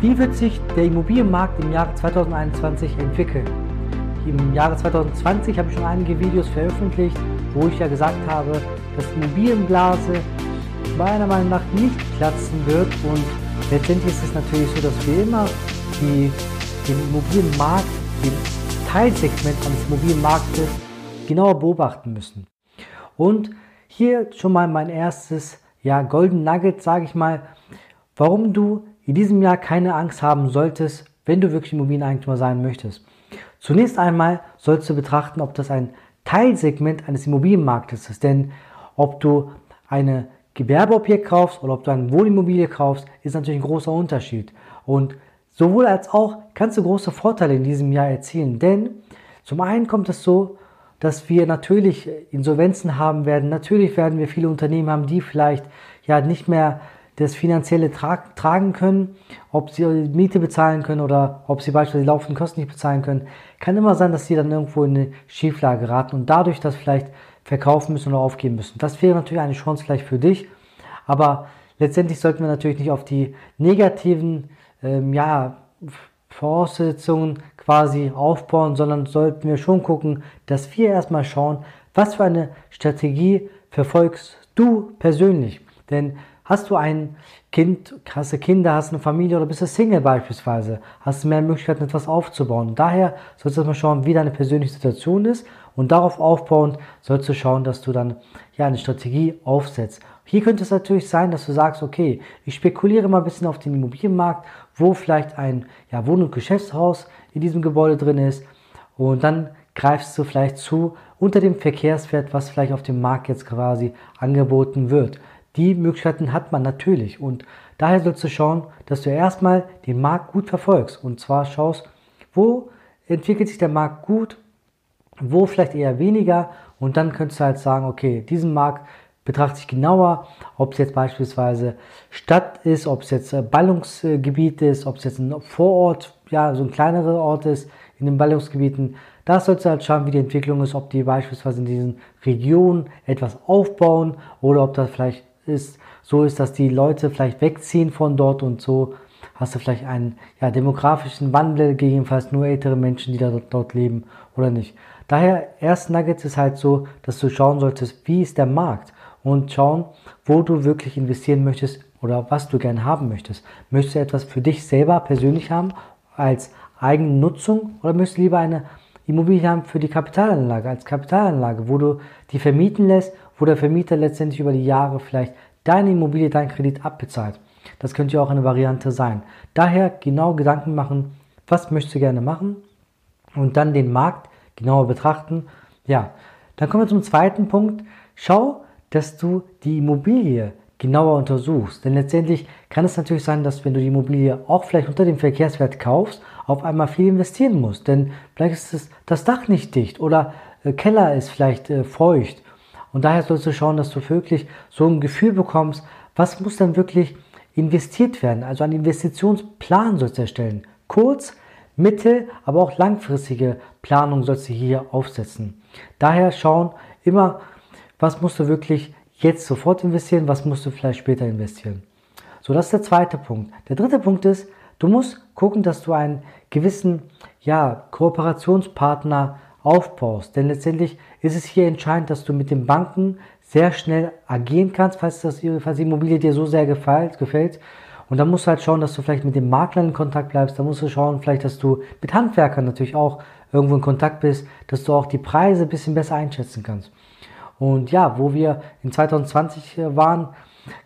Wie wird sich der Immobilienmarkt im Jahre 2021 entwickeln? Im Jahre 2020 habe ich schon einige Videos veröffentlicht, wo ich ja gesagt habe, dass die Immobilienblase meiner Meinung nach nicht platzen wird und letztendlich ist es natürlich so, dass wir immer die, den Immobilienmarkt, den Teilsegment eines Immobilienmarktes genauer beobachten müssen. Und hier schon mal mein erstes ja, Golden Nugget, sage ich mal, warum du in diesem Jahr keine Angst haben solltest, wenn du wirklich Immobilieneigentümer sein möchtest. Zunächst einmal sollst du betrachten, ob das ein Teilsegment eines Immobilienmarktes ist. Denn ob du eine Gewerbeobjekt kaufst oder ob du eine Wohnimmobilie kaufst, ist natürlich ein großer Unterschied. Und sowohl als auch kannst du große Vorteile in diesem Jahr erzielen. Denn zum einen kommt es so, dass wir natürlich Insolvenzen haben werden. Natürlich werden wir viele Unternehmen haben, die vielleicht ja nicht mehr das finanzielle tra tragen können, ob sie Miete bezahlen können oder ob sie beispielsweise die laufenden Kosten nicht bezahlen können, kann immer sein, dass sie dann irgendwo in eine Schieflage geraten und dadurch das vielleicht verkaufen müssen oder aufgeben müssen. Das wäre natürlich eine Chance vielleicht für dich, aber letztendlich sollten wir natürlich nicht auf die negativen ähm, ja, Voraussetzungen quasi aufbauen, sondern sollten wir schon gucken, dass wir erstmal schauen, was für eine Strategie verfolgst du persönlich. Denn Hast du ein Kind, hast du Kinder, hast du eine Familie oder bist du Single beispielsweise, hast du mehr Möglichkeiten, etwas aufzubauen. Daher sollst du mal schauen, wie deine persönliche Situation ist und darauf aufbauend sollst du schauen, dass du dann ja eine Strategie aufsetzt. Hier könnte es natürlich sein, dass du sagst, okay, ich spekuliere mal ein bisschen auf den Immobilienmarkt, wo vielleicht ein ja, Wohn- und Geschäftshaus in diesem Gebäude drin ist und dann greifst du vielleicht zu unter dem Verkehrswert, was vielleicht auf dem Markt jetzt quasi angeboten wird. Die Möglichkeiten hat man natürlich. Und daher sollst du schauen, dass du erstmal den Markt gut verfolgst. Und zwar schaust, wo entwickelt sich der Markt gut, wo vielleicht eher weniger. Und dann könntest du halt sagen, okay, diesen Markt betrachte ich genauer, ob es jetzt beispielsweise Stadt ist, ob es jetzt Ballungsgebiet ist, ob es jetzt ein Vorort, ja, so ein kleinerer Ort ist in den Ballungsgebieten. Da sollst du halt schauen, wie die Entwicklung ist, ob die beispielsweise in diesen Regionen etwas aufbauen oder ob das vielleicht ist, so ist, dass die Leute vielleicht wegziehen von dort und so hast du vielleicht einen ja, demografischen Wandel, gegebenenfalls nur ältere Menschen, die da dort, leben oder nicht. Daher, erst Nuggets ist halt so, dass du schauen solltest, wie ist der Markt und schauen, wo du wirklich investieren möchtest oder was du gerne haben möchtest. Möchtest du etwas für dich selber persönlich haben als eigene Nutzung oder möchtest du lieber eine Immobilie haben für die Kapitalanlage, als Kapitalanlage, wo du die vermieten lässt wo der Vermieter letztendlich über die Jahre vielleicht deine Immobilie, deinen Kredit abbezahlt. Das könnte ja auch eine Variante sein. Daher genau Gedanken machen, was möchtest du gerne machen und dann den Markt genauer betrachten. Ja, dann kommen wir zum zweiten Punkt. Schau, dass du die Immobilie genauer untersuchst. Denn letztendlich kann es natürlich sein, dass wenn du die Immobilie auch vielleicht unter dem Verkehrswert kaufst, auf einmal viel investieren musst. Denn vielleicht ist das Dach nicht dicht oder äh, Keller ist vielleicht äh, feucht und daher sollst du schauen, dass du wirklich so ein Gefühl bekommst, was muss dann wirklich investiert werden. Also einen Investitionsplan sollst du erstellen. Kurz, mittel, aber auch langfristige Planung sollst du hier aufsetzen. Daher schauen immer, was musst du wirklich jetzt sofort investieren, was musst du vielleicht später investieren. So, das ist der zweite Punkt. Der dritte Punkt ist, du musst gucken, dass du einen gewissen ja, Kooperationspartner aufbaust. Denn letztendlich ist es hier entscheidend, dass du mit den Banken sehr schnell agieren kannst, falls, das, falls die Immobilie dir so sehr gefällt, gefällt. Und dann musst du halt schauen, dass du vielleicht mit dem Makler in Kontakt bleibst. Da musst du schauen, vielleicht, dass du mit Handwerkern natürlich auch irgendwo in Kontakt bist, dass du auch die Preise ein bisschen besser einschätzen kannst. Und ja, wo wir in 2020 äh, waren,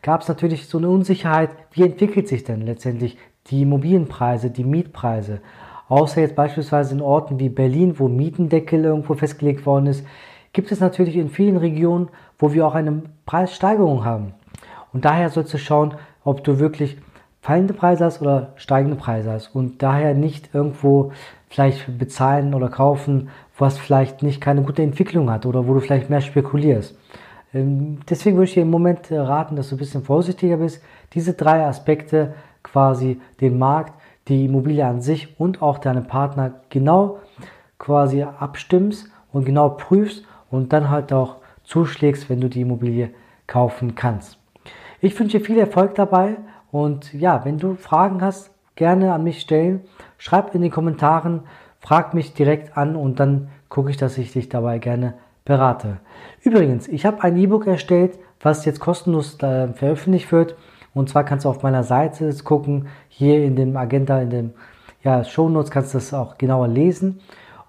gab es natürlich so eine Unsicherheit, wie entwickelt sich denn letztendlich die Immobilienpreise, die Mietpreise. Außer jetzt beispielsweise in Orten wie Berlin, wo Mietendeckel irgendwo festgelegt worden ist, gibt es natürlich in vielen Regionen, wo wir auch eine Preissteigerung haben. Und daher sollst du schauen, ob du wirklich fallende Preise hast oder steigende Preise hast und daher nicht irgendwo vielleicht bezahlen oder kaufen, was vielleicht nicht keine gute Entwicklung hat oder wo du vielleicht mehr spekulierst. Ähm, deswegen würde ich dir im Moment äh, raten, dass du ein bisschen vorsichtiger bist, diese drei Aspekte quasi den Markt die Immobilie an sich und auch deine Partner genau quasi abstimmst und genau prüfst und dann halt auch zuschlägst, wenn du die Immobilie kaufen kannst. Ich wünsche dir viel Erfolg dabei und ja, wenn du Fragen hast, gerne an mich stellen. Schreib in den Kommentaren, frag mich direkt an und dann gucke ich, dass ich dich dabei gerne berate. Übrigens, ich habe ein E-Book erstellt, was jetzt kostenlos äh, veröffentlicht wird. Und zwar kannst du auf meiner Seite gucken, hier in dem Agenda, in dem ja, Shownotes kannst du das auch genauer lesen.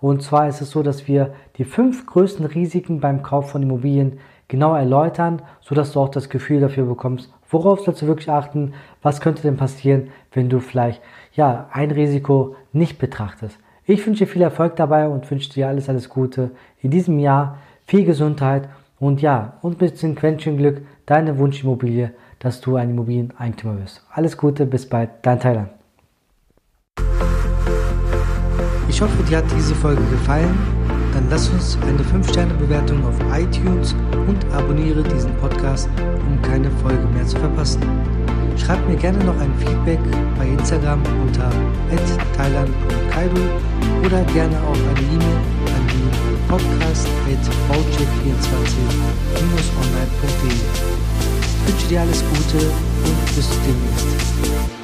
Und zwar ist es so, dass wir die fünf größten Risiken beim Kauf von Immobilien genau erläutern, sodass du auch das Gefühl dafür bekommst, worauf sollst du wirklich achten, was könnte denn passieren, wenn du vielleicht ja, ein Risiko nicht betrachtest. Ich wünsche dir viel Erfolg dabei und wünsche dir alles, alles Gute in diesem Jahr, viel Gesundheit und ja, und ein bisschen Quäntchen Glück, deine Wunschimmobilie, dass du ein Immobilieneigentümer wirst. Alles Gute, bis bald, dein Thailand. Ich hoffe, dir hat diese Folge gefallen. Dann lass uns eine 5-Sterne-Bewertung auf iTunes und abonniere diesen Podcast, um keine Folge mehr zu verpassen. Schreib mir gerne noch ein Feedback bei Instagram unter thailand.kaidu oder gerne auch eine E-Mail an die podcast.voucheck24-online.de. Ich wünsche dir alles Gute und bis demnächst.